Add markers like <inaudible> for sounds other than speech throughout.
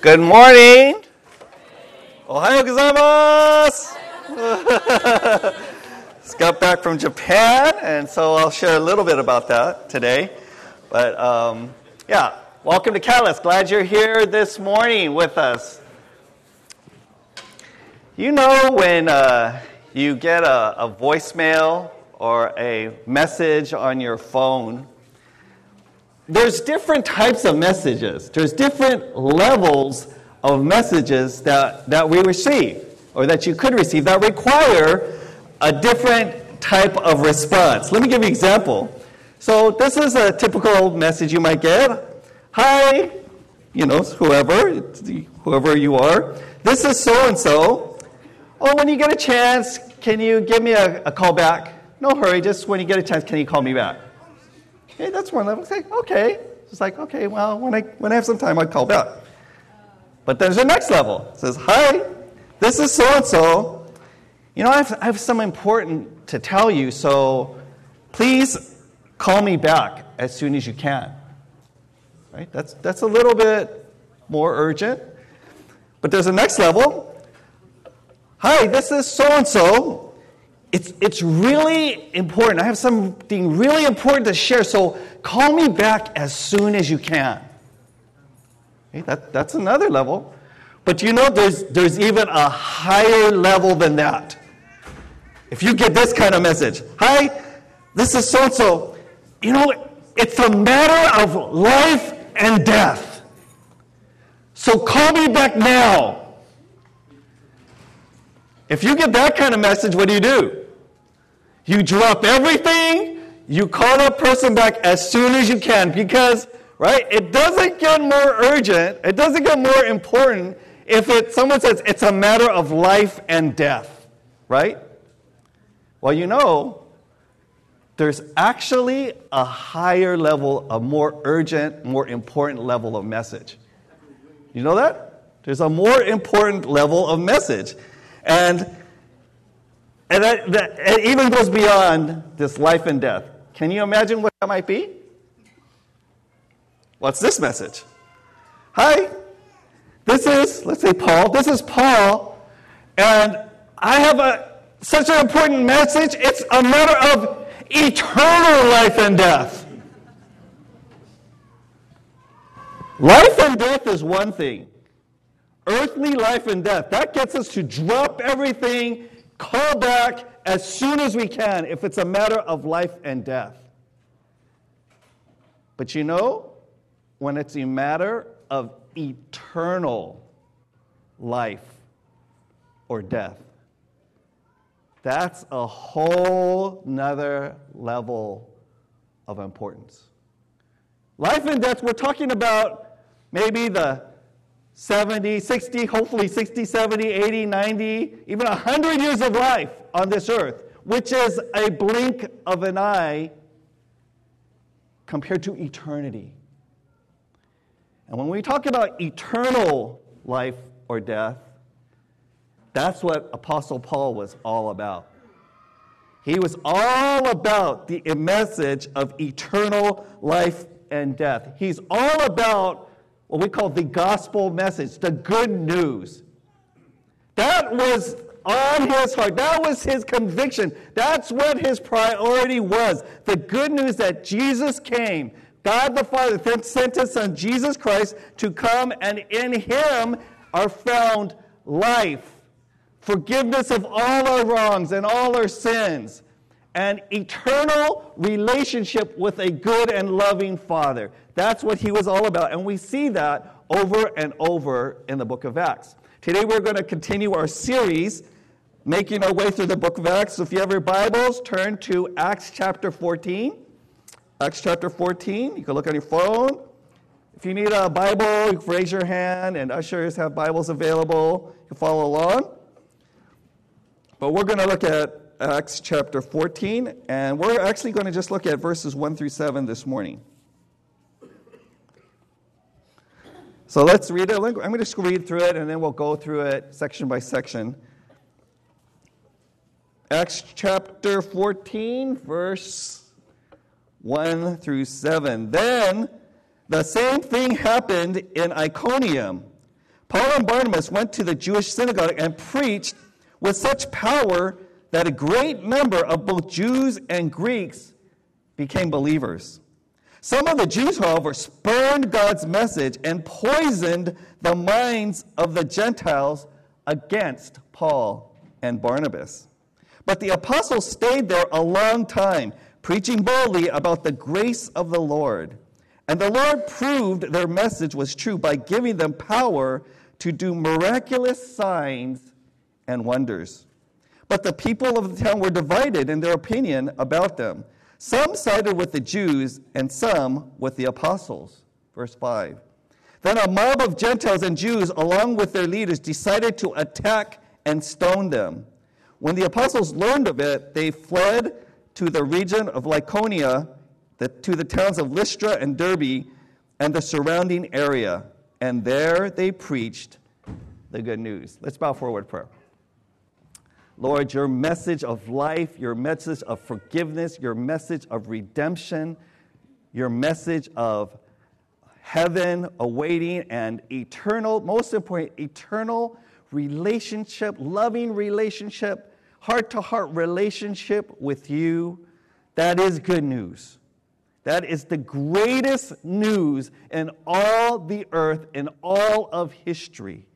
Good morning. Ohayo gozaimasu. <laughs> Just got back from Japan, and so I'll share a little bit about that today. But um, yeah, welcome to Catalyst. Glad you're here this morning with us. You know when uh, you get a, a voicemail or a message on your phone there's different types of messages. There's different levels of messages that, that we receive or that you could receive that require a different type of response. Let me give you an example. So this is a typical message you might get. Hi, you know, whoever, whoever you are. This is so and so. Oh, when you get a chance, can you give me a, a call back? No hurry, just when you get a chance, can you call me back? Okay, that's one level. Say, okay. It's like, okay, well, when I, when I have some time, I'll call back. But there's the next level. It says, hi, this is so and so. You know, I have, I have some important to tell you, so please call me back as soon as you can. Right? That's, that's a little bit more urgent. But there's a next level. Hi, this is so and so it's, it's really important. I have something really important to share, so call me back as soon as you can. Okay, that, that's another level. But you know, there's, there's even a higher level than that. If you get this kind of message, hi, this is so and so. You know, it's a matter of life and death. So call me back now. If you get that kind of message, what do you do? You drop everything, you call that person back as soon as you can because, right, it doesn't get more urgent, it doesn't get more important if it, someone says it's a matter of life and death, right? Well, you know, there's actually a higher level, a more urgent, more important level of message. You know that? There's a more important level of message. And, and that, that it even goes beyond this life and death. Can you imagine what that might be? What's this message? Hi, this is, let's say Paul, this is Paul, and I have a, such an important message. It's a matter of eternal life and death. Life and death is one thing earthly life and death. That gets us to drop everything, call back as soon as we can if it's a matter of life and death. But you know, when it's a matter of eternal life or death, that's a whole nother level of importance. Life and death, we're talking about maybe the 70, 60, hopefully 60, 70, 80, 90, even 100 years of life on this earth, which is a blink of an eye compared to eternity. And when we talk about eternal life or death, that's what Apostle Paul was all about. He was all about the message of eternal life and death. He's all about what we call the gospel message, the good news. That was on his heart. That was his conviction. That's what his priority was. The good news that Jesus came. God the Father sent his Son, Jesus Christ, to come, and in him are found life, forgiveness of all our wrongs and all our sins, and eternal relationship with a good and loving Father. That's what he was all about. And we see that over and over in the book of Acts. Today we're going to continue our series, making our way through the book of Acts. So if you have your Bibles, turn to Acts chapter 14. Acts chapter 14. You can look on your phone. If you need a Bible, you raise your hand, and ushers have Bibles available. You can follow along. But we're going to look at Acts chapter 14, and we're actually going to just look at verses 1 through 7 this morning. So let's read it. I'm going to just read through it and then we'll go through it section by section. Acts chapter 14, verse 1 through 7. Then the same thing happened in Iconium. Paul and Barnabas went to the Jewish synagogue and preached with such power that a great number of both Jews and Greeks became believers. Some of the Jews, however, spurned God's message and poisoned the minds of the Gentiles against Paul and Barnabas. But the apostles stayed there a long time, preaching boldly about the grace of the Lord. And the Lord proved their message was true by giving them power to do miraculous signs and wonders. But the people of the town were divided in their opinion about them. Some sided with the Jews and some with the apostles. Verse 5. Then a mob of Gentiles and Jews, along with their leaders, decided to attack and stone them. When the apostles learned of it, they fled to the region of Lycaonia, the, to the towns of Lystra and Derbe, and the surrounding area. And there they preached the good news. Let's bow forward prayer. Lord, your message of life, your message of forgiveness, your message of redemption, your message of heaven awaiting and eternal, most important, eternal relationship, loving relationship, heart to heart relationship with you. That is good news. That is the greatest news in all the earth, in all of history.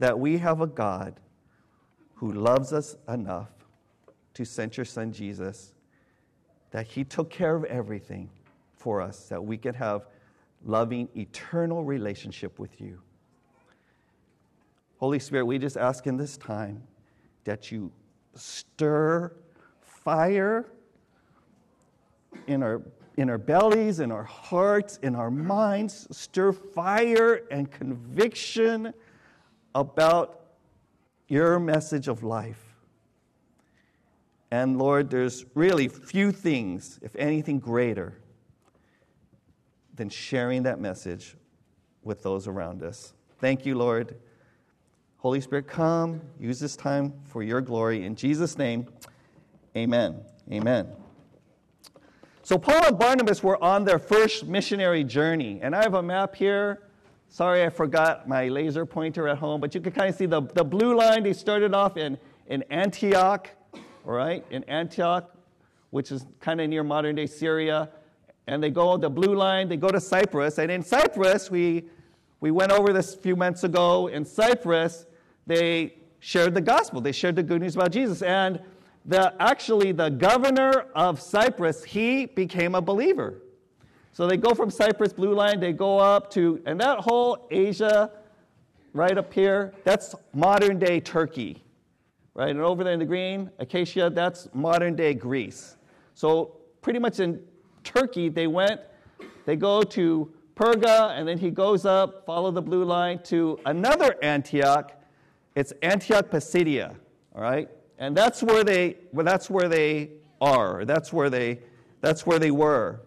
That we have a God who loves us enough to send your son Jesus, that he took care of everything for us, that we could have loving, eternal relationship with you. Holy Spirit, we just ask in this time that you stir fire in our, in our bellies, in our hearts, in our minds, stir fire and conviction about your message of life. And Lord, there's really few things, if anything, greater than sharing that message with those around us. Thank you, Lord. Holy Spirit, come, use this time for your glory. In Jesus' name, amen. Amen. So, Paul and Barnabas were on their first missionary journey. And I have a map here Sorry, I forgot my laser pointer at home, but you can kind of see the, the blue line. They started off in, in Antioch, right, in Antioch, which is kind of near modern day Syria. And they go the blue line, they go to Cyprus. And in Cyprus, we, we went over this a few months ago. In Cyprus, they shared the gospel, they shared the good news about Jesus. And the, actually, the governor of Cyprus, he became a believer. So they go from Cyprus, Blue Line, they go up to, and that whole Asia right up here, that's modern day Turkey. Right? And over there in the green, Achaia, that's modern day Greece. So pretty much in Turkey, they went, they go to Perga, and then he goes up, follow the blue line to another Antioch. It's Antioch Pisidia, all right? And that's where they, well, that's where they are. That's where they, that's where they were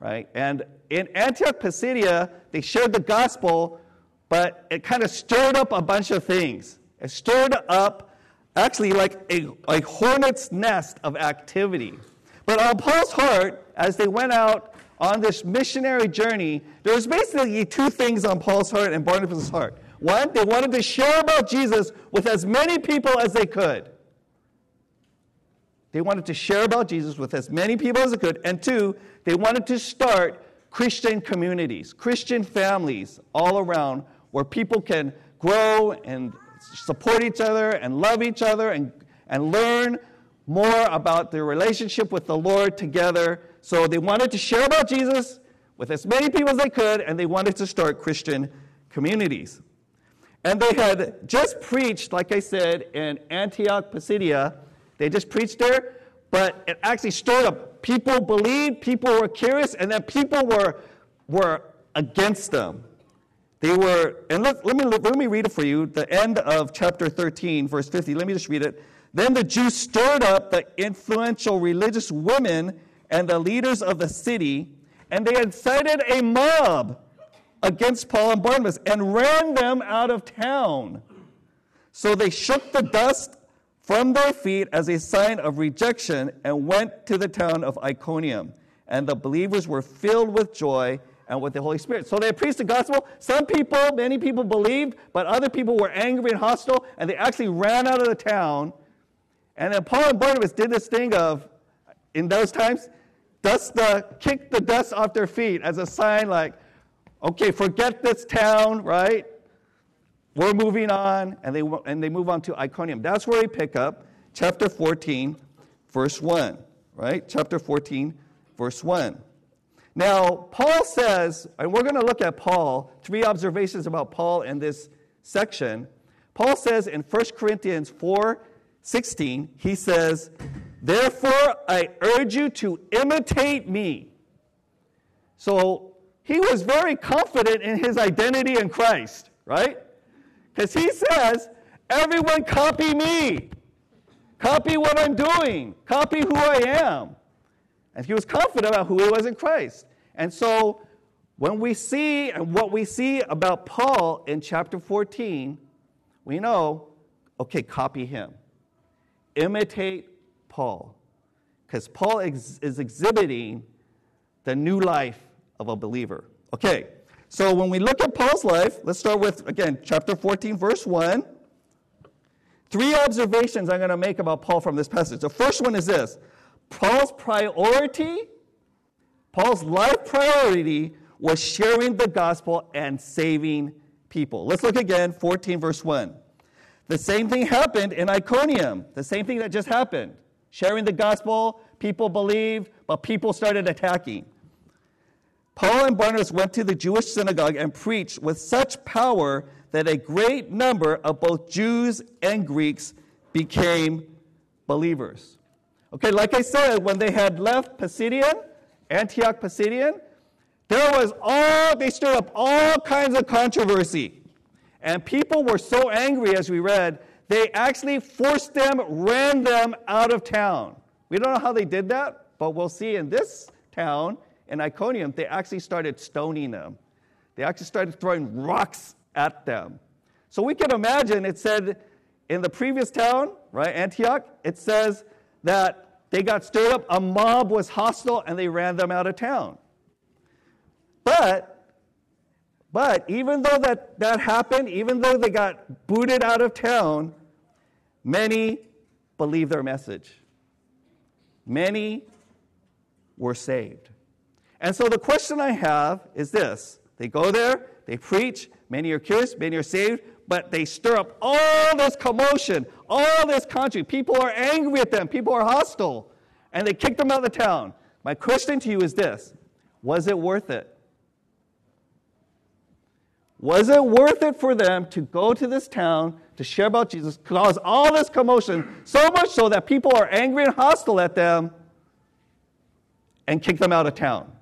right? And in Antioch Pisidia, they shared the gospel, but it kind of stirred up a bunch of things. It stirred up actually like a, a hornet's nest of activity. But on Paul's heart, as they went out on this missionary journey, there was basically two things on Paul's heart and Barnabas' heart. One, they wanted to share about Jesus with as many people as they could. They wanted to share about Jesus with as many people as they could. And two, they wanted to start Christian communities, Christian families all around where people can grow and support each other and love each other and, and learn more about their relationship with the Lord together. So they wanted to share about Jesus with as many people as they could, and they wanted to start Christian communities. And they had just preached, like I said, in Antioch Pisidia they just preached there, but it actually stirred up. People believed, people were curious, and then people were, were against them. They were, and let, let, me, let me read it for you, the end of chapter 13, verse 50. Let me just read it. Then the Jews stirred up the influential religious women and the leaders of the city, and they incited a mob against Paul and Barnabas and ran them out of town. So they shook the dust from their feet as a sign of rejection and went to the town of Iconium. And the believers were filled with joy and with the Holy Spirit. So they preached the gospel. Some people, many people believed, but other people were angry and hostile, and they actually ran out of the town. And then Paul and Barnabas did this thing of, in those times, dust the, kick the dust off their feet as a sign like, okay, forget this town, right? We're moving on, and they, and they move on to Iconium. That's where we pick up chapter 14, verse 1, right? Chapter 14, verse 1. Now, Paul says, and we're going to look at Paul, three observations about Paul in this section. Paul says in 1 Corinthians 4 16, he says, Therefore, I urge you to imitate me. So he was very confident in his identity in Christ, right? Because he says, Everyone copy me. Copy what I'm doing. Copy who I am. And he was confident about who he was in Christ. And so when we see and what we see about Paul in chapter 14, we know, okay, copy him. Imitate Paul. Because Paul ex- is exhibiting the new life of a believer. Okay, so when we look at Paul's life, let's start with, again, chapter 14, verse 1. Three observations I'm going to make about Paul from this passage. The first one is this Paul's priority, Paul's life priority was sharing the gospel and saving people. Let's look again, 14, verse 1. The same thing happened in Iconium, the same thing that just happened. Sharing the gospel, people believed, but people started attacking. Paul and Barnabas went to the Jewish synagogue and preached with such power that a great number of both Jews and Greeks became believers. Okay, like I said, when they had left Pisidian, Antioch Pisidian, there was all, they stirred up all kinds of controversy. And people were so angry, as we read, they actually forced them, ran them out of town. We don't know how they did that, but we'll see in this town, in Iconium, they actually started stoning them. They actually started throwing rocks at them. So we can imagine it said in the previous town, right, Antioch, it says that they got stirred up, a mob was hostile, and they ran them out of town. But but even though that, that happened, even though they got booted out of town, many believed their message. Many were saved. And so the question I have is this they go there, they preach, many are curious, many are saved, but they stir up all this commotion, all this country. People are angry at them, people are hostile, and they kick them out of the town. My question to you is this Was it worth it? Was it worth it for them to go to this town to share about Jesus, cause all this commotion, so much so that people are angry and hostile at them, and kick them out of town?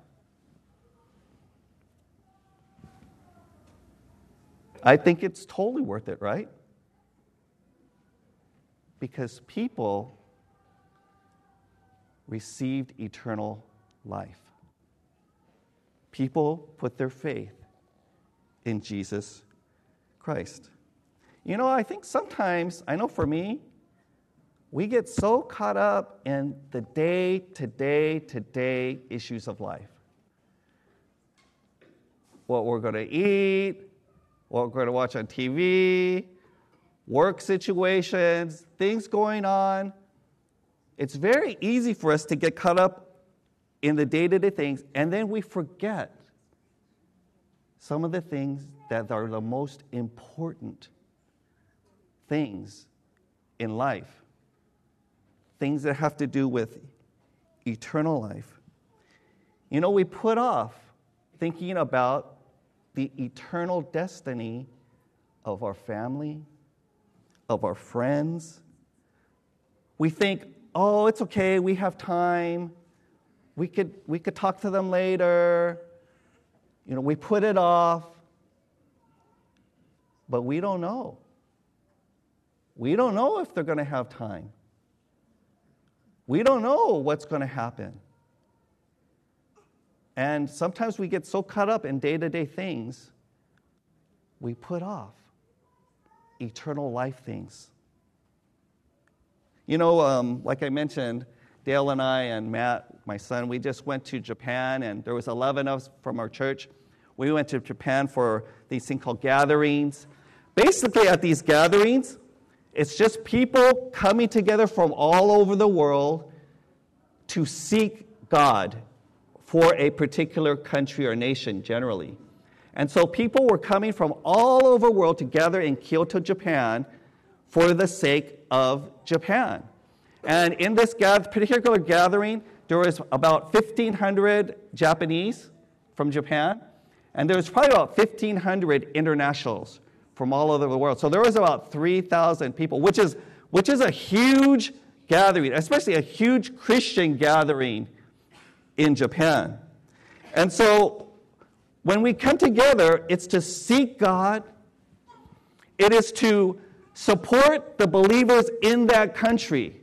I think it's totally worth it, right? Because people received eternal life. People put their faith in Jesus Christ. You know, I think sometimes, I know for me, we get so caught up in the day to day to day issues of life. What we're going to eat, what we're going to watch on TV, work situations, things going on. It's very easy for us to get caught up in the day to day things, and then we forget some of the things that are the most important things in life, things that have to do with eternal life. You know, we put off thinking about the eternal destiny of our family, of our friends. We think, oh, it's okay, we have time. We could, we could talk to them later. You know, we put it off. But we don't know. We don't know if they're going to have time. We don't know what's going to happen. And sometimes we get so caught up in day to day things, we put off eternal life things. You know, um, like I mentioned, Dale and I and Matt, my son, we just went to Japan, and there was 11 of us from our church. We went to Japan for these thing called gatherings. Basically, at these gatherings, it's just people coming together from all over the world to seek God for a particular country or nation generally. And so people were coming from all over the world together in Kyoto, Japan for the sake of Japan. And in this particular gathering, there was about 1,500 Japanese from Japan, and there was probably about 1,500 internationals from all over the world. So there was about 3,000 people, which is, which is a huge gathering, especially a huge Christian gathering in Japan. And so when we come together, it's to seek God, it is to support the believers in that country.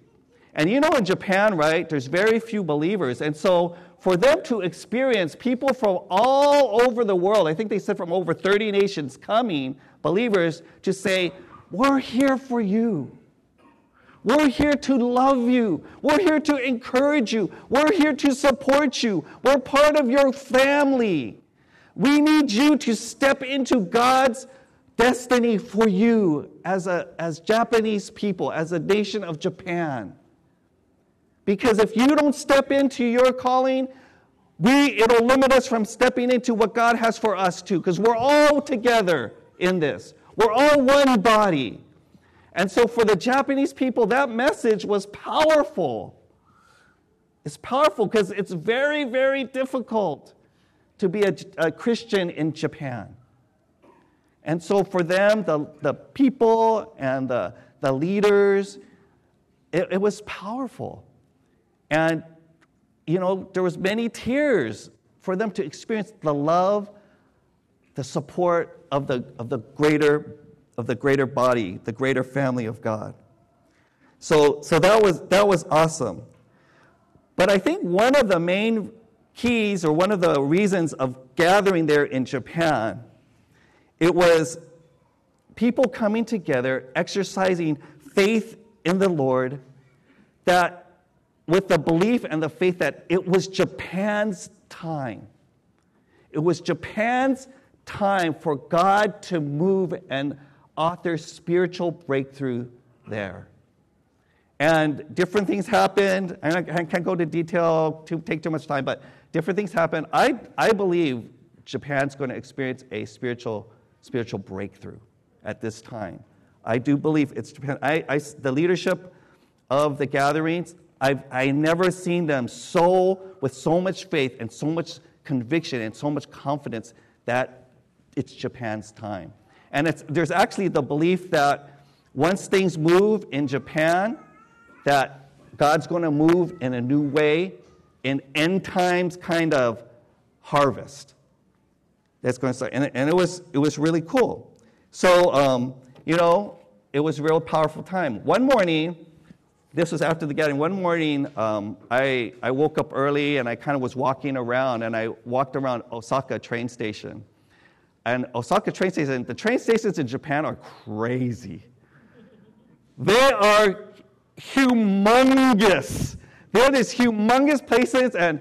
And you know, in Japan, right, there's very few believers. And so for them to experience people from all over the world, I think they said from over 30 nations coming, believers, to say, We're here for you. We're here to love you. We're here to encourage you. We're here to support you. We're part of your family. We need you to step into God's destiny for you as, a, as Japanese people, as a nation of Japan. Because if you don't step into your calling, we, it'll limit us from stepping into what God has for us too, because we're all together in this. We're all one body. And so for the Japanese people, that message was powerful. It's powerful because it's very, very difficult to be a, a, Christian in Japan. And so for them, the, the people and the, the leaders, it, it was powerful. And, you know, there was many tears for them to experience the love, the support of the, of the greater of the greater body, the greater family of God. So, so that, was, that was awesome. But I think one of the main keys or one of the reasons of gathering there in Japan, it was people coming together, exercising faith in the Lord, that with the belief and the faith that it was Japan's time. It was Japan's time for God to move and author spiritual breakthrough there. And different things happened. I can't go into detail to take too much time, but different things happened. I, I believe Japan's going to experience a spiritual, spiritual breakthrough at this time. I do believe it's Japan. I, I, the leadership of the gatherings, I've I never seen them so with so much faith and so much conviction and so much confidence that it's Japan's time. And there's actually the belief that once things move in Japan, that God's going to move in a new way in end times kind of harvest. That's going to start. And, and it, was, it was really cool. So, um, you know, it was a real powerful time. One morning, this was after the gathering. One morning, um, I, I woke up early and I kind of was walking around and I walked around Osaka train station. And Osaka train station, the train stations in Japan are crazy. They are humongous. They're these humongous places. And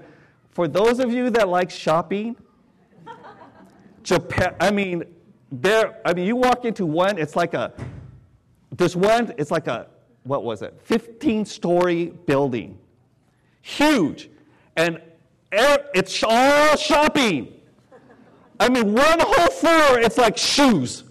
for those of you that like shopping, Japan, I mean, there, I mean, you walk into one, it's like a, there's one, it's like a what was it, 15 story building. Huge. And it's all shopping. I mean, one whole floor, it's like shoes.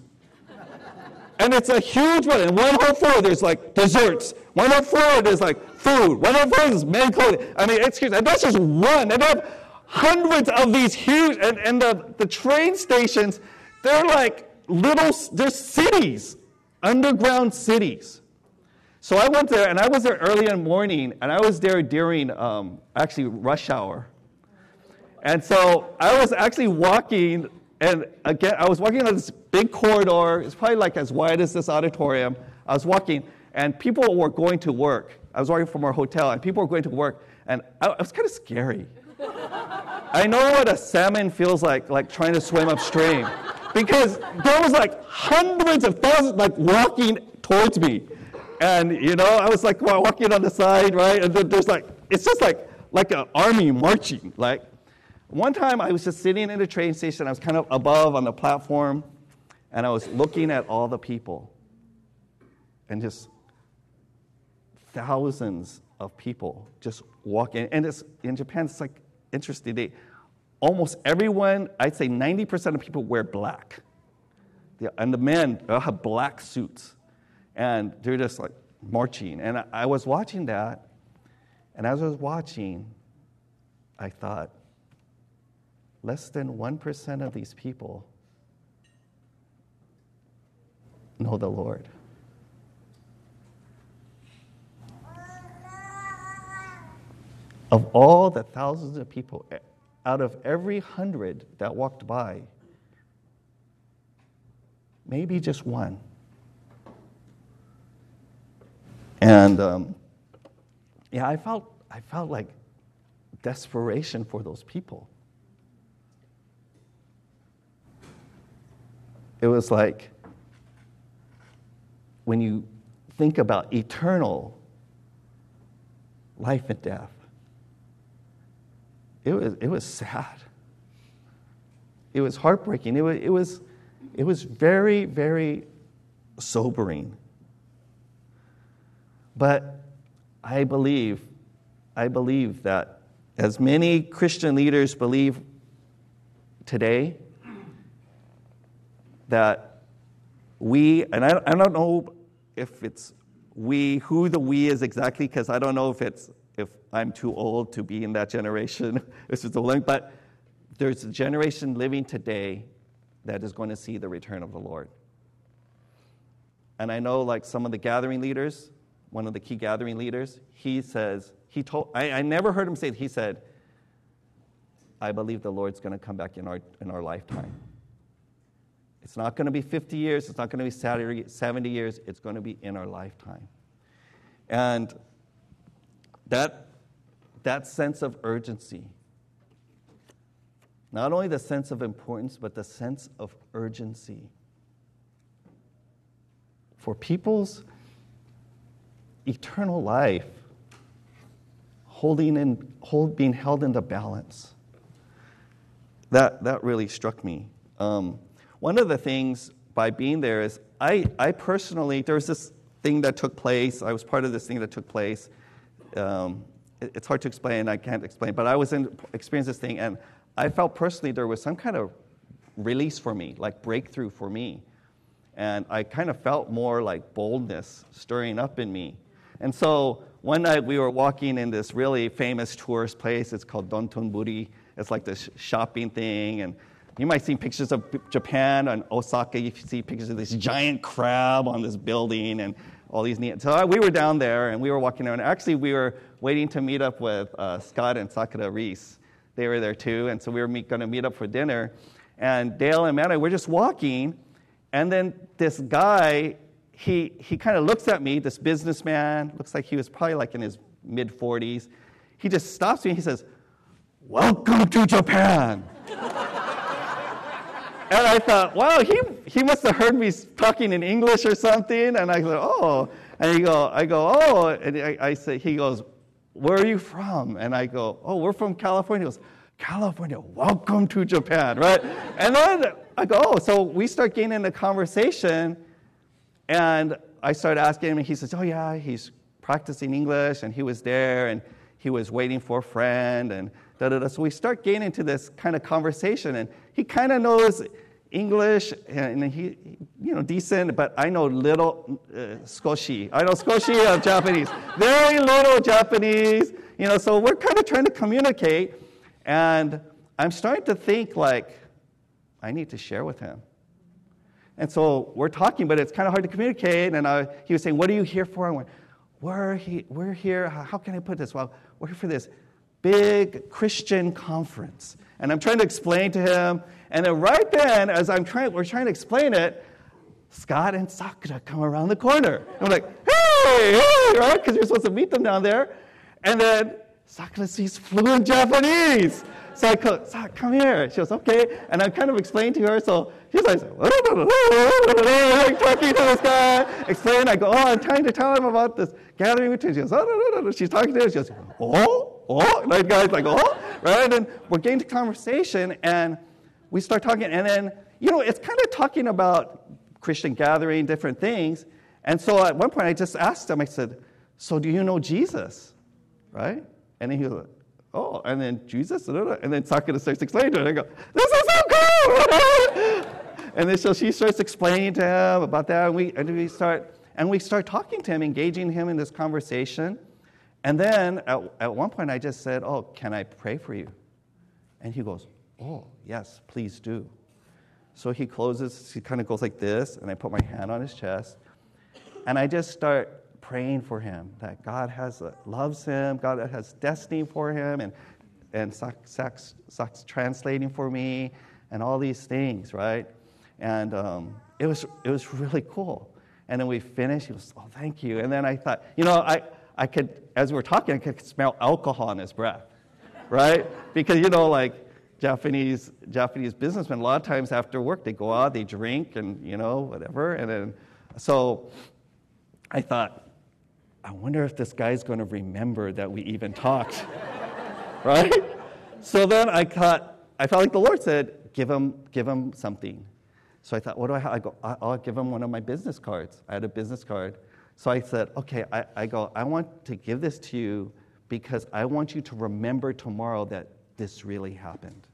And it's a huge one. And one whole floor, there's like desserts. One whole floor, there's like food. One whole floor is men clothing. I mean, excuse me, and that's just one. And have hundreds of these huge, and, and the, the train stations, they're like little, they're cities, underground cities. So I went there, and I was there early in the morning, and I was there during um, actually rush hour. And so I was actually walking, and again, I was walking on this big corridor. It's probably like as wide as this auditorium. I was walking, and people were going to work. I was working from our hotel, and people were going to work, and I, it was kind of scary. I know what a salmon feels like, like trying to swim upstream, because there was like hundreds of thousands like walking towards me. And, you know, I was like walking on the side, right? And then there's like it's just like, like an army marching. Like, one time I was just sitting in a train station, I was kind of above on the platform, and I was looking at all the people. And just thousands of people just walking. And it's, in Japan, it's like interesting. They, almost everyone, I'd say 90% of people wear black. and the men have black suits. And they're just like marching. And I, I was watching that. And as I was watching, I thought, less than 1% of these people know the Lord. Of all the thousands of people, out of every hundred that walked by, maybe just one. And um, yeah, I felt, I felt like desperation for those people. It was like when you think about eternal life and death, it was, it was sad. It was heartbreaking. It was, it, was, it was very, very sobering. But I believe, I believe that as many Christian leaders believe today, that we, and I, I don't know if it's we, who the we is exactly, because I don't know if it's if I'm too old to be in that generation. <laughs> this is the one, but there's a generation living today that is going to see the return of the Lord. And I know, like some of the gathering leaders, one of the key gathering leaders, he says, he told, I, I never heard him say he said, I believe the Lord's going to come back in our, in our lifetime. It's not going to be 50 years, it's not going to be 70 years, it's going to be in our lifetime. And that, that sense of urgency, not only the sense of importance, but the sense of urgency for people's eternal life holding in, hold, being held in the balance. That, that really struck me. Um, one of the things by being there is I, I personally, there was this thing that took place. I was part of this thing that took place. Um, it, it's hard to explain, I can't explain, but I was in, experienced this thing, and I felt personally there was some kind of release for me, like breakthrough for me. And I kind of felt more like boldness stirring up in me. And so one night we were walking in this really famous tourist place. It's called Dotonbori. It's like this shopping thing, and you might see pictures of Japan and Osaka. You see pictures of this giant crab on this building and all these neat. So we were down there and we were walking around. Actually, we were waiting to meet up with uh, Scott and Sakura Reese. They were there too, and so we were going to meet up for dinner. And Dale and Amanda, we're just walking, and then this guy, he, he kind of looks at me, this businessman, looks like he was probably like in his mid 40s. He just stops me and he says, Welcome to Japan. And I thought, wow, he, he must have heard me talking in English or something. And I go, oh. And he go, I go, oh. And I, I say, he goes, where are you from? And I go, oh, we're from California. He goes, California, welcome to Japan, right? and then I go, oh, so we start getting a conversation. And I start asking him, and he says, oh, yeah, he's practicing English, and he was there, and he was waiting for a friend, and da da da. So we start getting into this kind of conversation, and he kind of knows English, and he, you know, decent, but I know little uh, skoshi. I know skoshi of Japanese, very little Japanese. You know, so we're kind of trying to communicate, and I'm starting to think like, I need to share with him. And so we're talking, but it's kind of hard to communicate. And I, he was saying, "What are you here for?" I went, "We're, he, we're here. How can I put this? Well, we're here for this big Christian conference. And I'm trying to explain to him. And then right then, as I'm trying, we're trying to explain it, Scott and Sakura come around the corner. And I'm like, hey, hey, right? Because you're supposed to meet them down there. And then Sakura speaks fluent Japanese. So I go, Sak, come here. She goes, okay. And I'm kind of explaining to her. So he's like, talking to this guy, explain. I go, oh, I'm trying to tell him about this gathering She goes, oh, no, no, no. She's talking to him. She goes, oh, oh. The guy's like, oh, right? And we're getting to conversation, and we start talking, and then, you know, it's kind of talking about Christian gathering, different things. And so at one point, I just asked him, I said, so do you know Jesus? Right? And he was like, oh, and then Jesus, and then Sakura starts explaining to her. And I go, this is so cool! and then so she starts explaining to him about that, and we, and we start, and we start talking to him, engaging him in this conversation. And then at, at one point, I just said, oh, can I pray for you? And he goes, oh, yes, please do. So he closes, he kind of goes like this, and I put my hand on his chest, and I just start praying for him that God has uh, loves him, God has destiny for him, and and Sak's translating for me, and all these things, right? And um, it was it was really cool. And then we finished. He was, oh, thank you. And then I thought, you know, I I could as we were talking, I could smell alcohol in his breath, right? because you know, like Japanese Japanese businessmen, a lot of times after work they go out, they drink, and you know, whatever. And then so I thought, I wonder if this guy's going to remember that we even talked. <laughs> right? So then I thought, I felt like the Lord said, give him, give him something. So I thought, what do I have? I go, I'll give him one of my business cards. I had a business card. So I said, okay, I, I go, I want to give this to you because I want you to remember tomorrow that this really happened.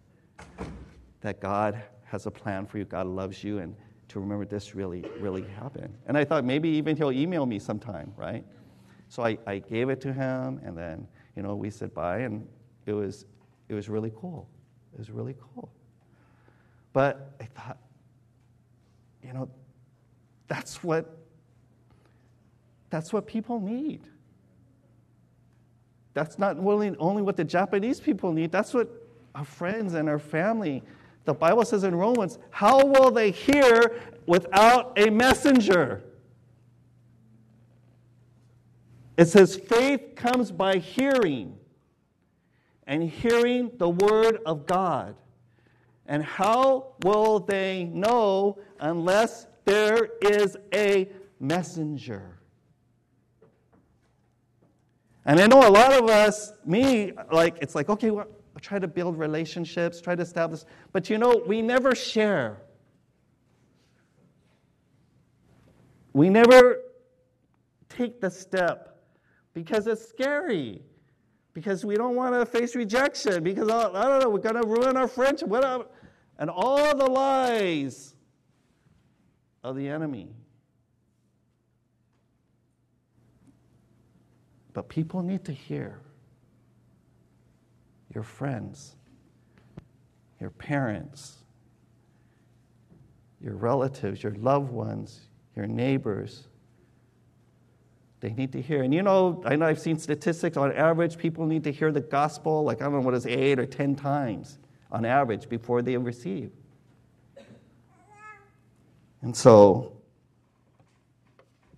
That God has a plan for you, God loves you, and to remember this really, really happened. And I thought maybe even he'll email me sometime, right? So I, I gave it to him, and then, you know, we said bye, and it was, it was really cool. It was really cool. But I thought, you know, that's what, that's what people need. That's not only, only what the Japanese people need, that's what our friends and our family. The Bible says in Romans, how will they hear without a messenger? It says, faith comes by hearing, and hearing the word of God. And how will they know unless there is a messenger? And I know a lot of us, me, like, it's like, okay, well, try to build relationships, try to establish, but you know, we never share. We never take the step because it's scary, because we don't want to face rejection, because, oh, I don't know, we're going to ruin our friendship, whatever. And all the lies of the enemy. But people need to hear your friends, your parents, your relatives, your loved ones, your neighbors they need to hear. And you know, I know I've seen statistics on average, people need to hear the gospel, like I don't know what is eight or ten times on average before they receive. And so,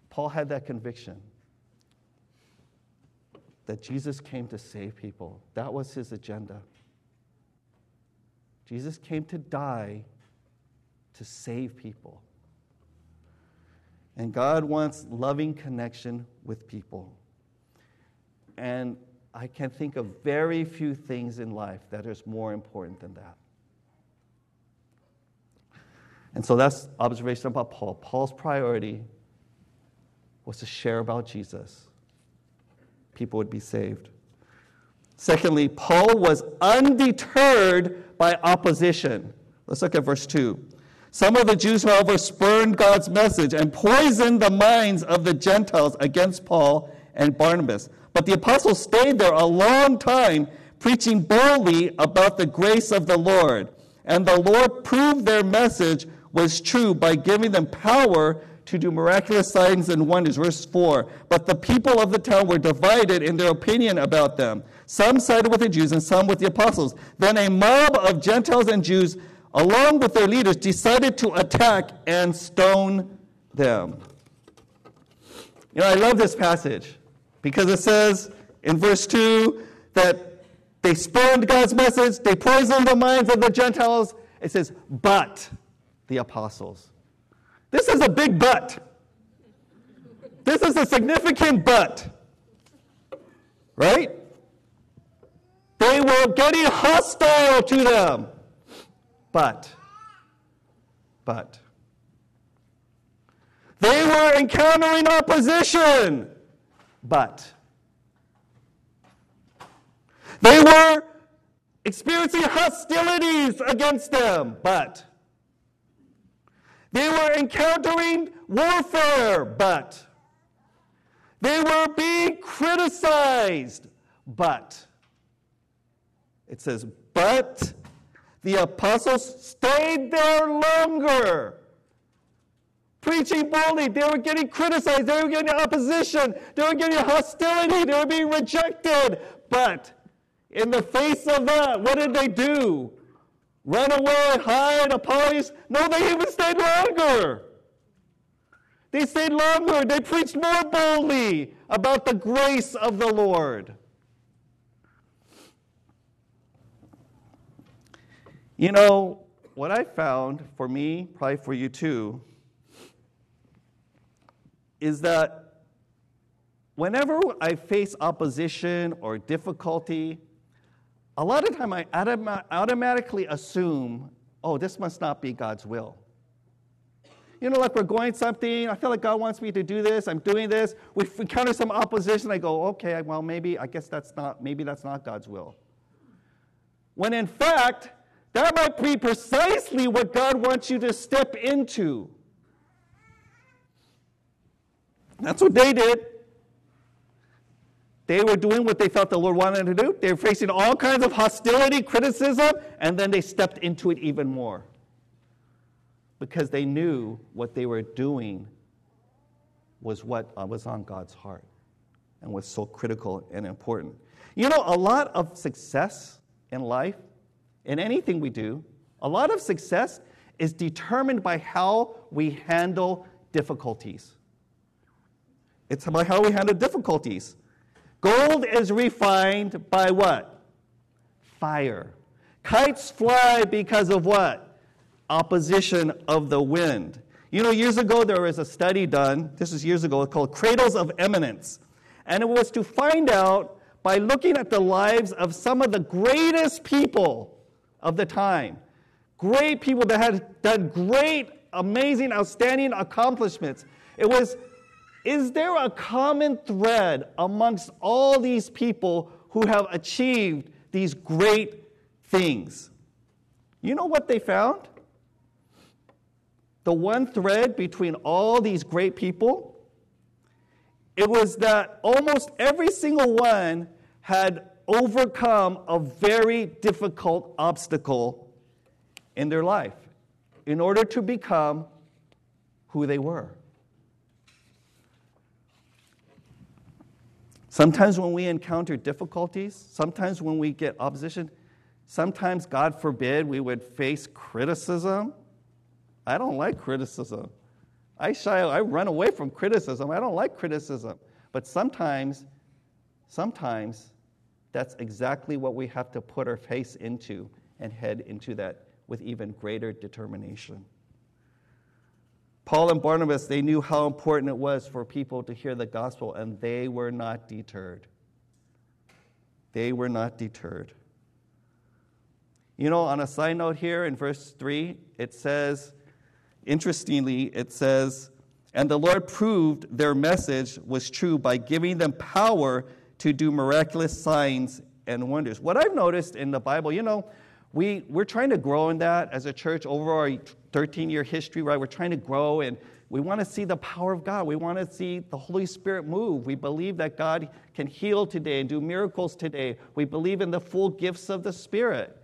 Paul had that conviction that Jesus came to save people. That was his agenda. Jesus came to die to save people. And God wants loving connection with people. And I can think of very few things in life that is more important than that. And so that's observation about Paul. Paul's priority was to share about Jesus. People would be saved. Secondly, Paul was undeterred by opposition. Let's look at verse 2. Some of the Jews, however, spurned God's message and poisoned the minds of the Gentiles against Paul and Barnabas. But the apostles stayed there a long time, preaching boldly about the grace of the Lord. And the Lord proved their message was true by giving them power to do miraculous signs and wonders. Verse 4 But the people of the town were divided in their opinion about them. Some sided with the Jews and some with the apostles. Then a mob of Gentiles and Jews along with their leaders, decided to attack and stone them. You know, I love this passage because it says in verse 2 that they spurned God's message, they poisoned the minds of the Gentiles. It says, but. the apostles. This is a big but. This is a significant but. Right? They were getting hostile to them. But, but, they were encountering opposition. But, they were experiencing hostilities against them. But, they were encountering warfare. But, they were being criticized, but it says, but the apostles stayed there longer. Preaching boldly, they were getting criticized, they were getting opposition, they were getting hostility, they were being rejected. But in the face of that, what did they do? Run away, hide, apologize? No, they even stayed longer. They stayed longer. They preached more boldly about the grace of the Lord. You know, what I found for me, probably for you too, is that whenever I face opposition or difficulty, a lot of time I automatically assume, oh, this must not be God's will you know, like we're going something, I feel like God wants me to do this, I'm doing this. We encounter some opposition, I go, okay, well, maybe, I guess that's not, maybe that's not God's will. When in fact, that might be precisely what God wants you to step into. That's what they did. They were doing what they felt the Lord wanted them to do. They were facing all kinds of hostility, criticism, and then they stepped into it even more because they knew what they were doing was what uh, was on God's heart and was so critical and important. You know, a lot of success in life, in anything we do, a lot of success is determined by how we handle difficulties. It's about how we handle difficulties. Gold is refined by what? Fire. Kites fly because of what? opposition of the wind. You know, years ago there was a study done, this was years ago, called Cradles of Eminence. And it was to find out by looking at the lives of some of the greatest people of the time, great people that had done great, amazing, outstanding accomplishments. It was, is there a common thread amongst all these people who have achieved these great things? You know what they found? the one thread between all these great people, it was that almost every single one had overcome a very difficult obstacle in their life in order to become who they were. Sometimes when we encounter difficulties, sometimes when we get opposition, sometimes, God forbid, we would face criticism I don't like criticism. I shy, I run away from criticism. I don't like criticism. But sometimes, sometimes that's exactly what we have to put our face into and head into that with even greater determination. Paul and Barnabas, they knew how important it was for people to hear the gospel, and they were not deterred. They were not deterred. You know, on a side note here in verse 3, it says, Interestingly, it says, And the Lord proved their message was true by giving them power to do miraculous signs and wonders. What I've noticed in the Bible, you know, we, we're trying to grow in that as a church over our 13 year history, right? We're trying to grow and we want to see the power of God. We want to see the Holy Spirit move. We believe that God can heal today and do miracles today. We believe in the full gifts of the Spirit,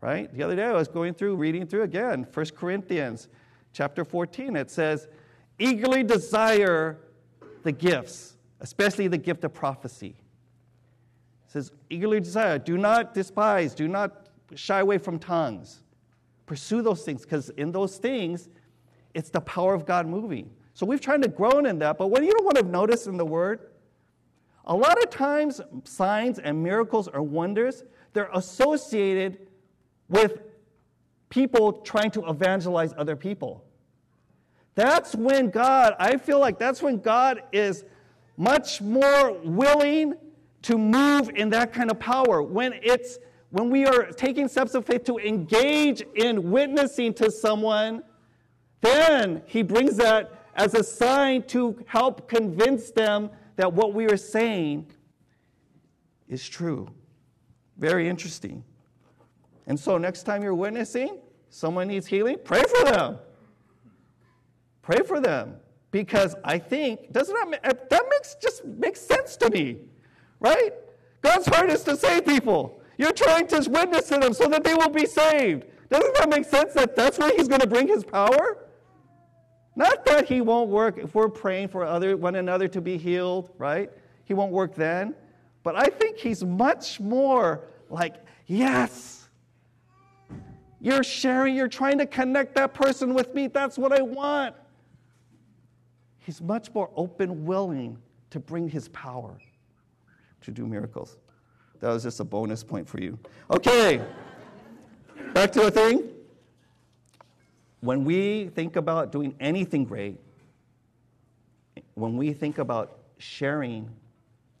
right? The other day I was going through, reading through again, 1 Corinthians chapter 14, it says, eagerly desire the gifts, especially the gift of prophecy. It says, eagerly desire, do not despise, do not shy away from tongues. Pursue those things, because in those things, it's the power of God moving. So we've tried to grow in that, but what you know what I've noticed in the Word? A lot of times, signs and miracles or wonders, they're associated with people trying to evangelize other people. That's when God, I feel like that's when God is much more willing to move in that kind of power. When it's when we are taking steps of faith to engage in witnessing to someone, then he brings that as a sign to help convince them that what we are saying is true. Very interesting. And so, next time you're witnessing, someone needs healing, pray for them. Pray for them. Because I think, doesn't that, that makes just makes sense to me, right? God's heart is to save people. You're trying to witness to them so that they will be saved. Doesn't that make sense that that's where he's going to bring his power? Not that he won't work if we're praying for other, one another to be healed, right? He won't work then. But I think he's much more like, yes, you're sharing, you're trying to connect that person with me. That's what I want. He's much more open, willing to bring his power to do miracles. That was just a bonus point for you. Okay, back to the thing. When we think about doing anything great, when we think about sharing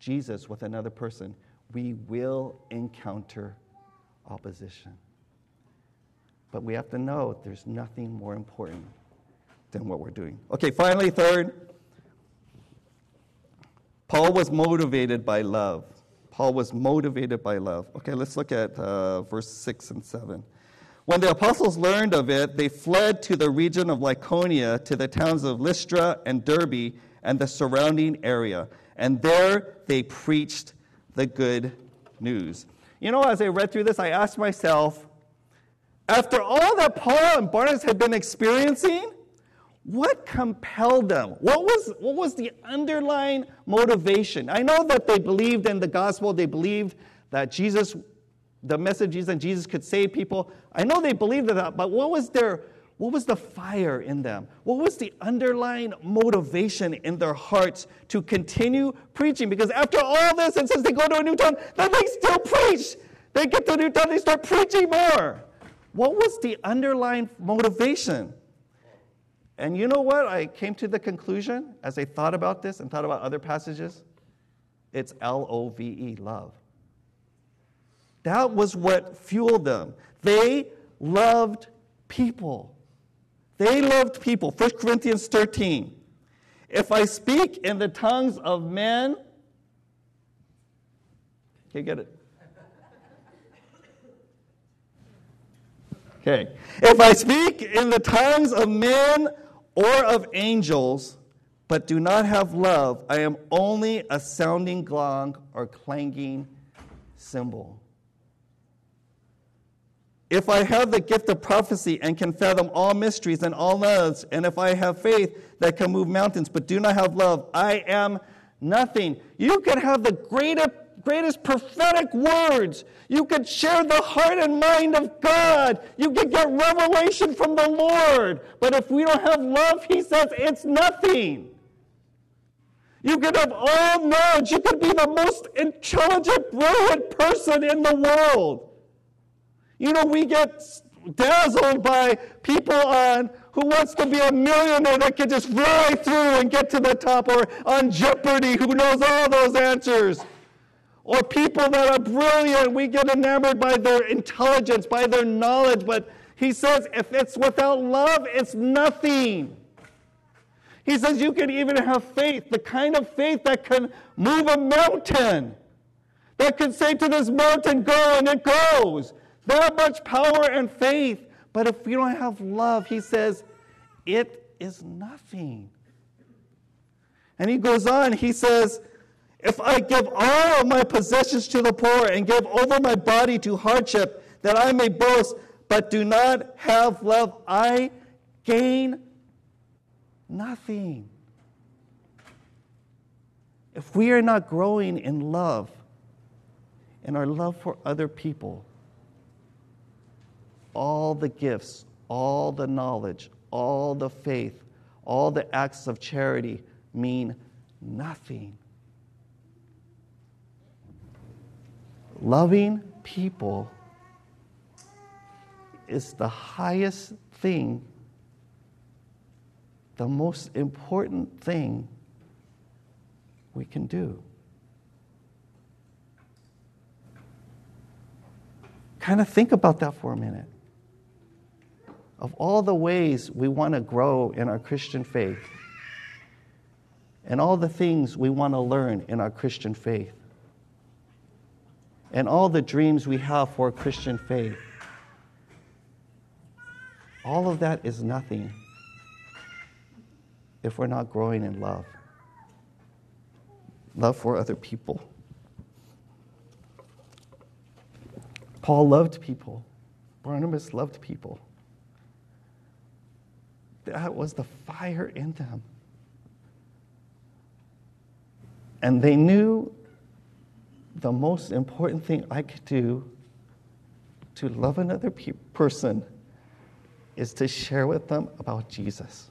Jesus with another person, we will encounter opposition. But we have to know there's nothing more important than what we're doing. Okay, finally, third, Paul was motivated by love. Paul was motivated by love. Okay, let's look at uh, verse 6 and 7. When the apostles learned of it, they fled to the region of Lycaonia, to the towns of Lystra and Derbe and the surrounding area. And there they preached the good news. You know, as I read through this, I asked myself, after all that Paul and Barnabas had been experiencing, what compelled them? What was, what was the underlying motivation? I know that they believed in the gospel, they believed that Jesus the messages and Jesus could save people. I know they believed that, but what was their what was the fire in them? What was the underlying motivation in their hearts to continue preaching? Because after all this, and since they go to a new town, then they still preach. They get to a new town, they start preaching more. What was the underlying motivation? And you know what? I came to the conclusion as I thought about this and thought about other passages. It's L O V E, love. That was what fueled them. They loved people. They loved people. 1 Corinthians 13. If I speak in the tongues of men, okay, get it. Okay. If I speak in the tongues of men or of angels, but do not have love, I am only a sounding gong or clanging cymbal. If I have the gift of prophecy and can fathom all mysteries and all knowledge, and if I have faith that can move mountains but do not have love, I am nothing. You could have the greatest, greatest prophetic words. You could share the heart and mind of God. You could get revelation from the Lord. But if we don't have love, he says it's nothing. You could have all knowledge. You could be the most intelligent, brilliant person in the world. You know, we get dazzled by people on who wants to be a millionaire that can just fly through and get to the top, or on Jeopardy who knows all those answers. Or people that are brilliant, we get enamored by their intelligence, by their knowledge, but he says if it's without love, it's nothing. He says you can even have faith, the kind of faith that can move a mountain, that can say to this mountain, go, and it goes. That much power and faith. But if you don't have love, he says, it is nothing. And he goes on, he says, if I give all of my possessions to the poor and give over my body to hardship, that I may boast, but do not have love, I gain nothing. If we are not growing in love, in our love for other people, all the gifts, all the knowledge, all the faith, all the acts of charity mean nothing. Loving people is the highest thing, the most important thing we can do. Kind of think about that for a minute. Of all the ways we want to grow in our Christian faith, and all the things we want to learn in our Christian faith, and all the dreams we have for Christian faith, all of that is nothing if we're not growing in love love for other people. Paul loved people, Barnabas loved people. That was the fire in them. And they knew the most important thing I could do to love another pe- person is to share with them about Jesus.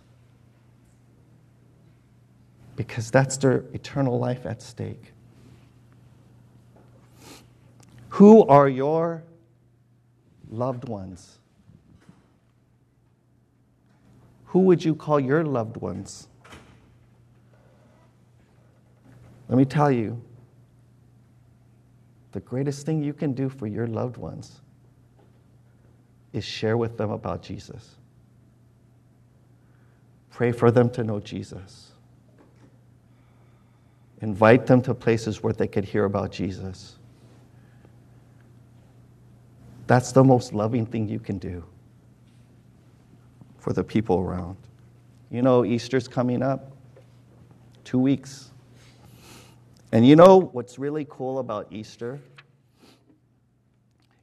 Because that's their eternal life at stake. Who are your loved ones? Who would you call your loved ones? Let me tell you the greatest thing you can do for your loved ones is share with them about Jesus. Pray for them to know Jesus. Invite them to places where they could hear about Jesus. That's the most loving thing you can do for the people around. You know, Easter's coming up, two weeks. And you know what's really cool about Easter?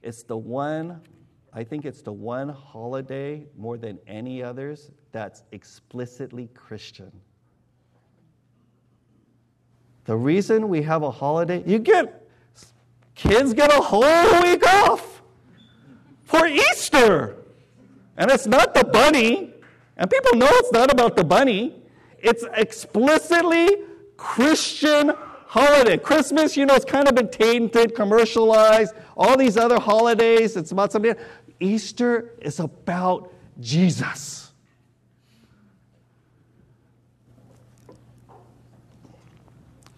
It's the one, I think it's the one holiday more than any others that's explicitly Christian. The reason we have a holiday, you get, kids get a whole week off for Easter. And it's not the bunny. And people know it's not about the bunny. It's explicitly Christian holiday. Christmas, you know, it's kind of been tainted, commercialized. All these other holidays, it's about something. Easter is about Jesus.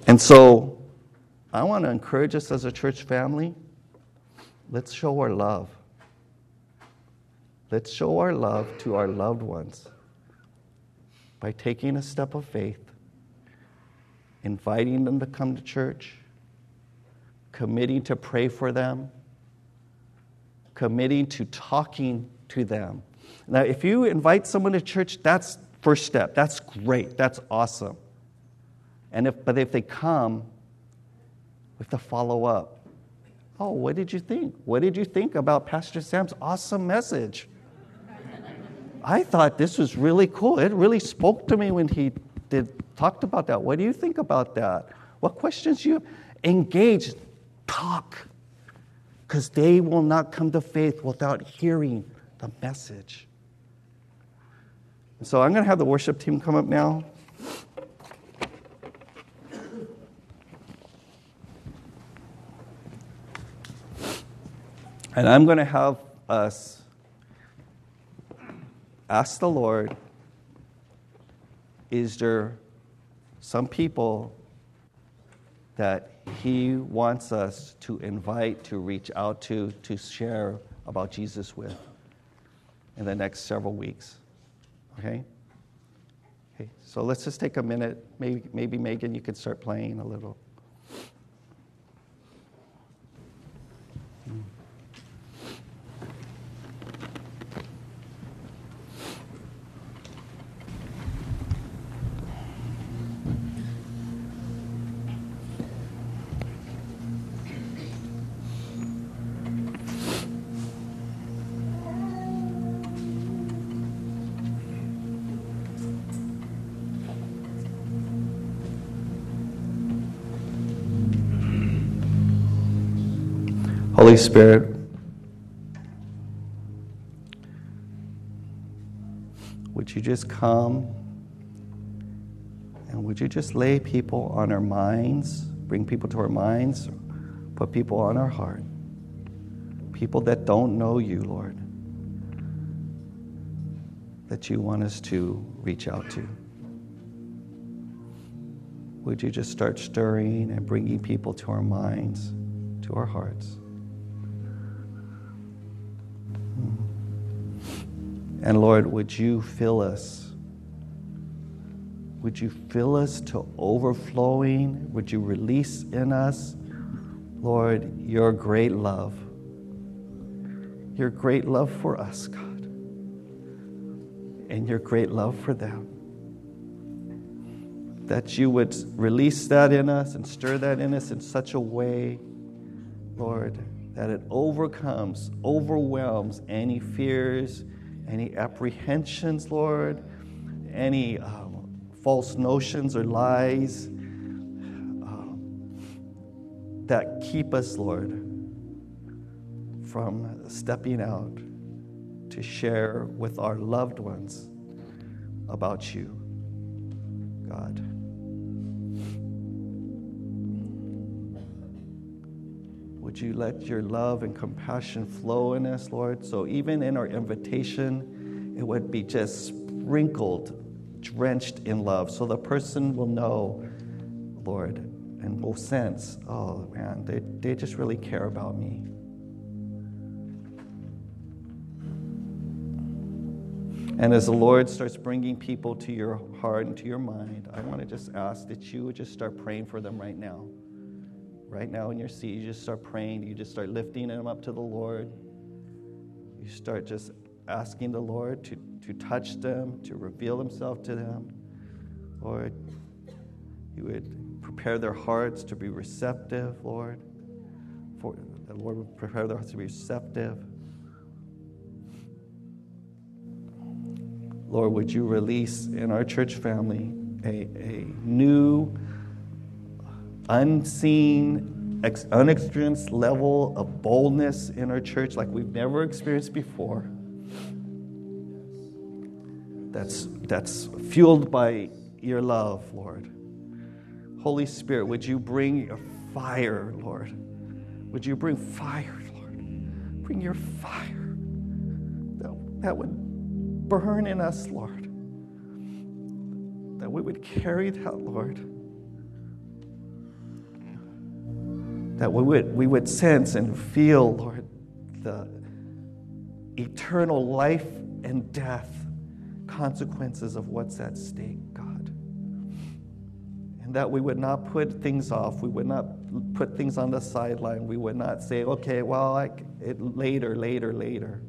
And so, I want to encourage us as a church family let's show our love. Let's show our love to our loved ones by taking a step of faith, inviting them to come to church, committing to pray for them, committing to talking to them. Now, if you invite someone to church, that's first step. That's great. That's awesome. And if, but if they come, we have to follow up. Oh, what did you think? What did you think about Pastor Sam's awesome message? I thought this was really cool. It really spoke to me when he did talked about that. What do you think about that? What questions you engage? Talk. Because they will not come to faith without hearing the message. So I'm going to have the worship team come up now. And I'm going to have us ask the Lord is there some people that He wants us to invite, to reach out to, to share about Jesus with in the next several weeks? Okay? Okay, so let's just take a minute. Maybe, maybe Megan, you could start playing a little. Spirit, would you just come and would you just lay people on our minds, bring people to our minds, put people on our heart, people that don't know you, Lord, that you want us to reach out to. Would you just start stirring and bringing people to our minds, to our hearts? And Lord, would you fill us? Would you fill us to overflowing? Would you release in us, Lord, your great love? Your great love for us, God. And your great love for them that you would release that in us and stir that in us in such a way, Lord, that it overcomes, overwhelms any fears, any apprehensions, Lord, any um, false notions or lies um, that keep us, Lord, from stepping out to share with our loved ones about you, God. Would you let your love and compassion flow in us, Lord? So even in our invitation, it would be just sprinkled, drenched in love. So the person will know, Lord, and will sense, oh man, they, they just really care about me. And as the Lord starts bringing people to your heart and to your mind, I want to just ask that you would just start praying for them right now right now in your seat, you just start praying. You just start lifting them up to the Lord. You start just asking the Lord to, to touch them, to reveal Himself to them. Lord, you would prepare their hearts to be receptive, Lord. For the Lord would prepare their hearts to be receptive. Lord, would you release in our church family a, a new unseen, ex- unexperienced level of boldness in our church like we've never experienced before. That's, that's fueled by your love, Lord. Holy Spirit, would you bring your fire, Lord? Would you bring fire, Lord? Bring your fire that, that would burn in us, Lord. That we would carry that, Lord that we would, we would sense and feel, Lord, the eternal life and death consequences of what's at stake, God. And that we would not put things off. We would not put things on the sideline. We would not say, okay, well, I, it, later, later, later.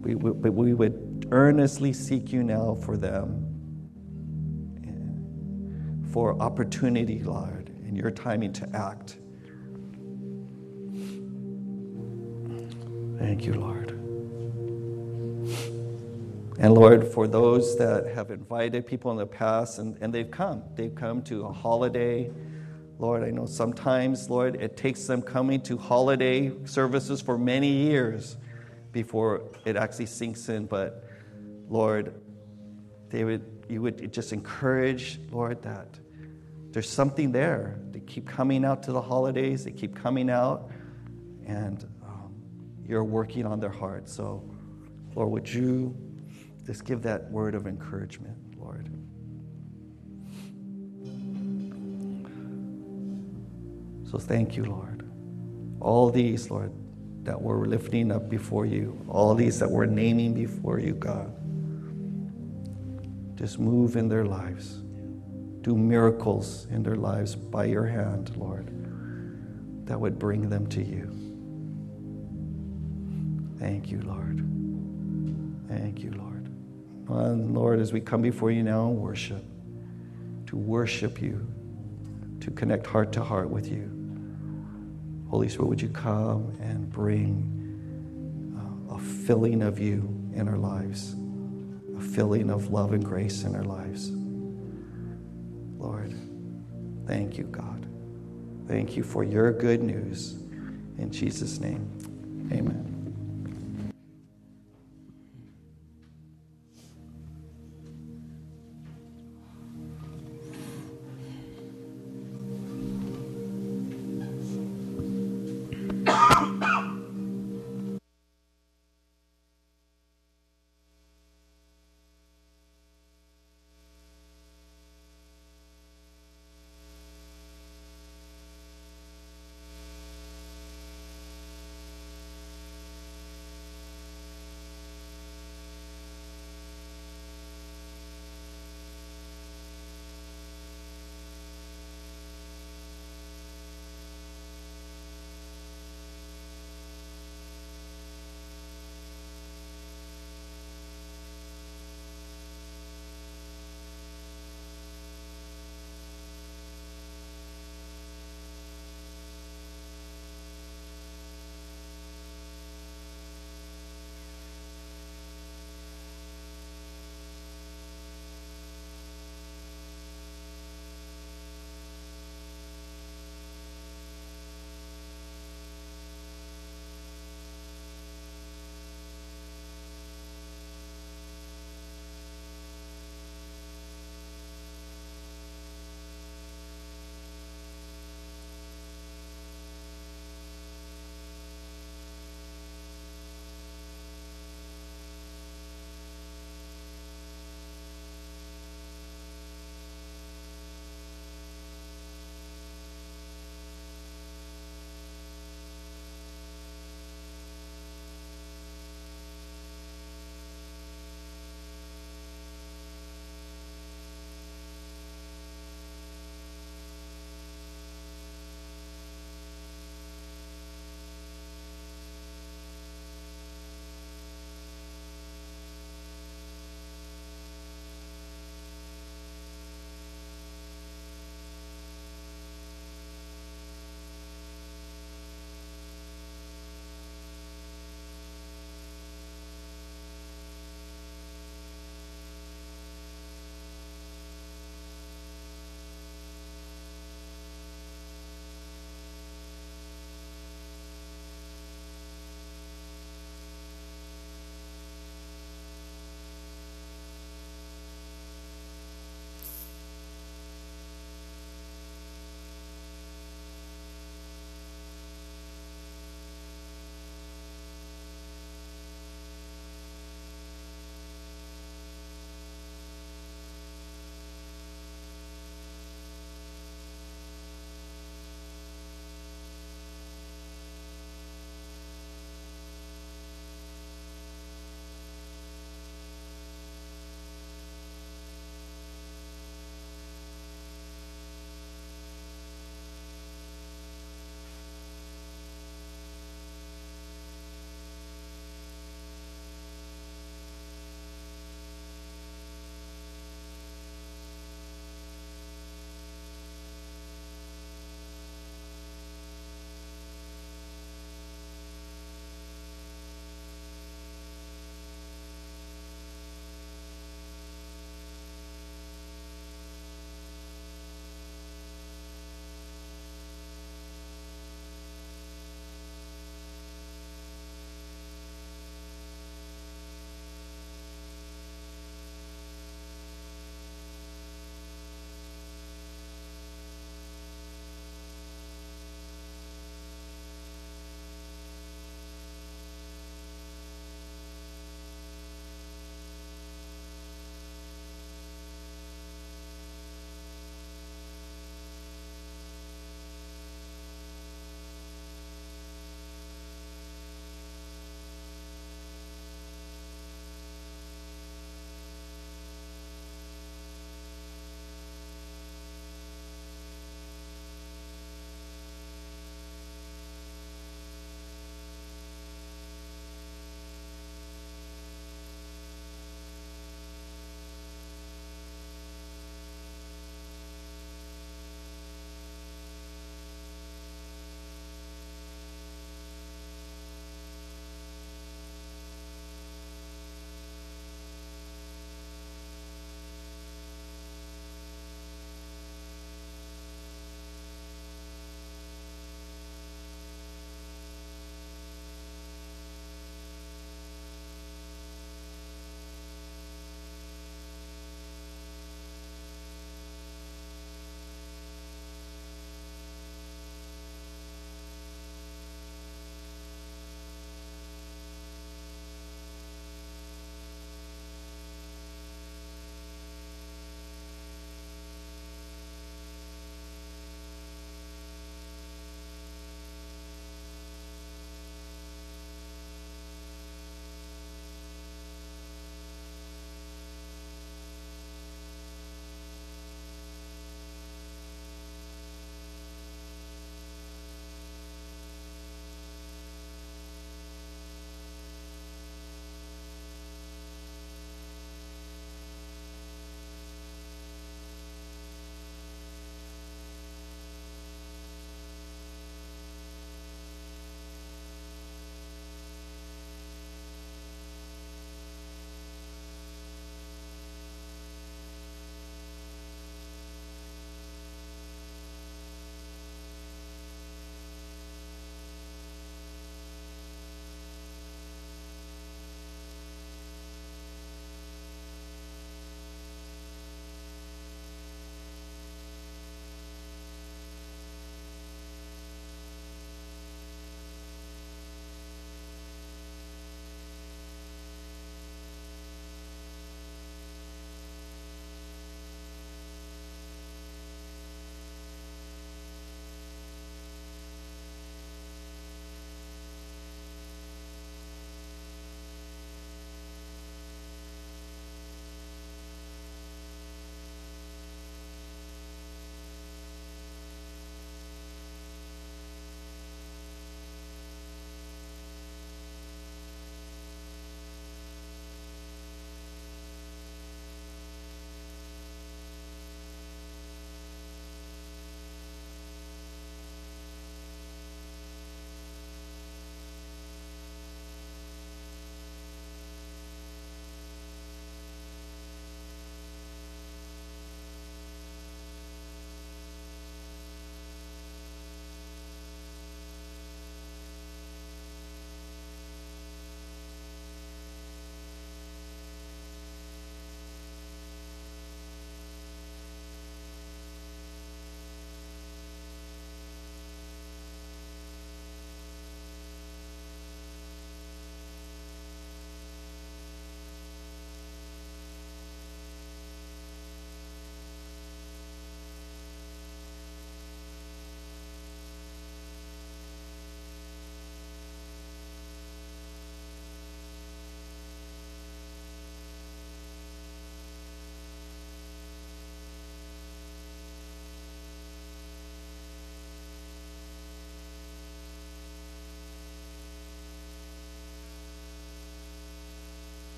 We, we, we would earnestly seek you now for them, eh, for opportunity, Lord and your timing to act. Thank you, Lord. And Lord, for those that have invited people in the past and, and they've come, they've come to a holiday. Lord, I know sometimes, Lord, it takes them coming to holiday services for many years before it actually sinks in. But Lord, they would, you would just encourage, Lord, that there's something there. They keep coming out to the holidays, they keep coming out, and um, you're working on their heart. So, Lord, would you just give that word of encouragement, Lord? So, thank you, Lord. All these, Lord, that we're lifting up before you, all these that we're naming before you, God, just move in their lives do miracles in their lives by your hand, Lord, that would bring them to you. Thank you, Lord. Thank you, Lord. And Lord, as we come before you now and worship, to worship you, to connect heart to heart with you, Holy Spirit, would you come and bring uh, a filling of you in our lives, a filling of love and grace in our lives. Lord. Thank you, God. Thank you for your good news. In Jesus' name, amen.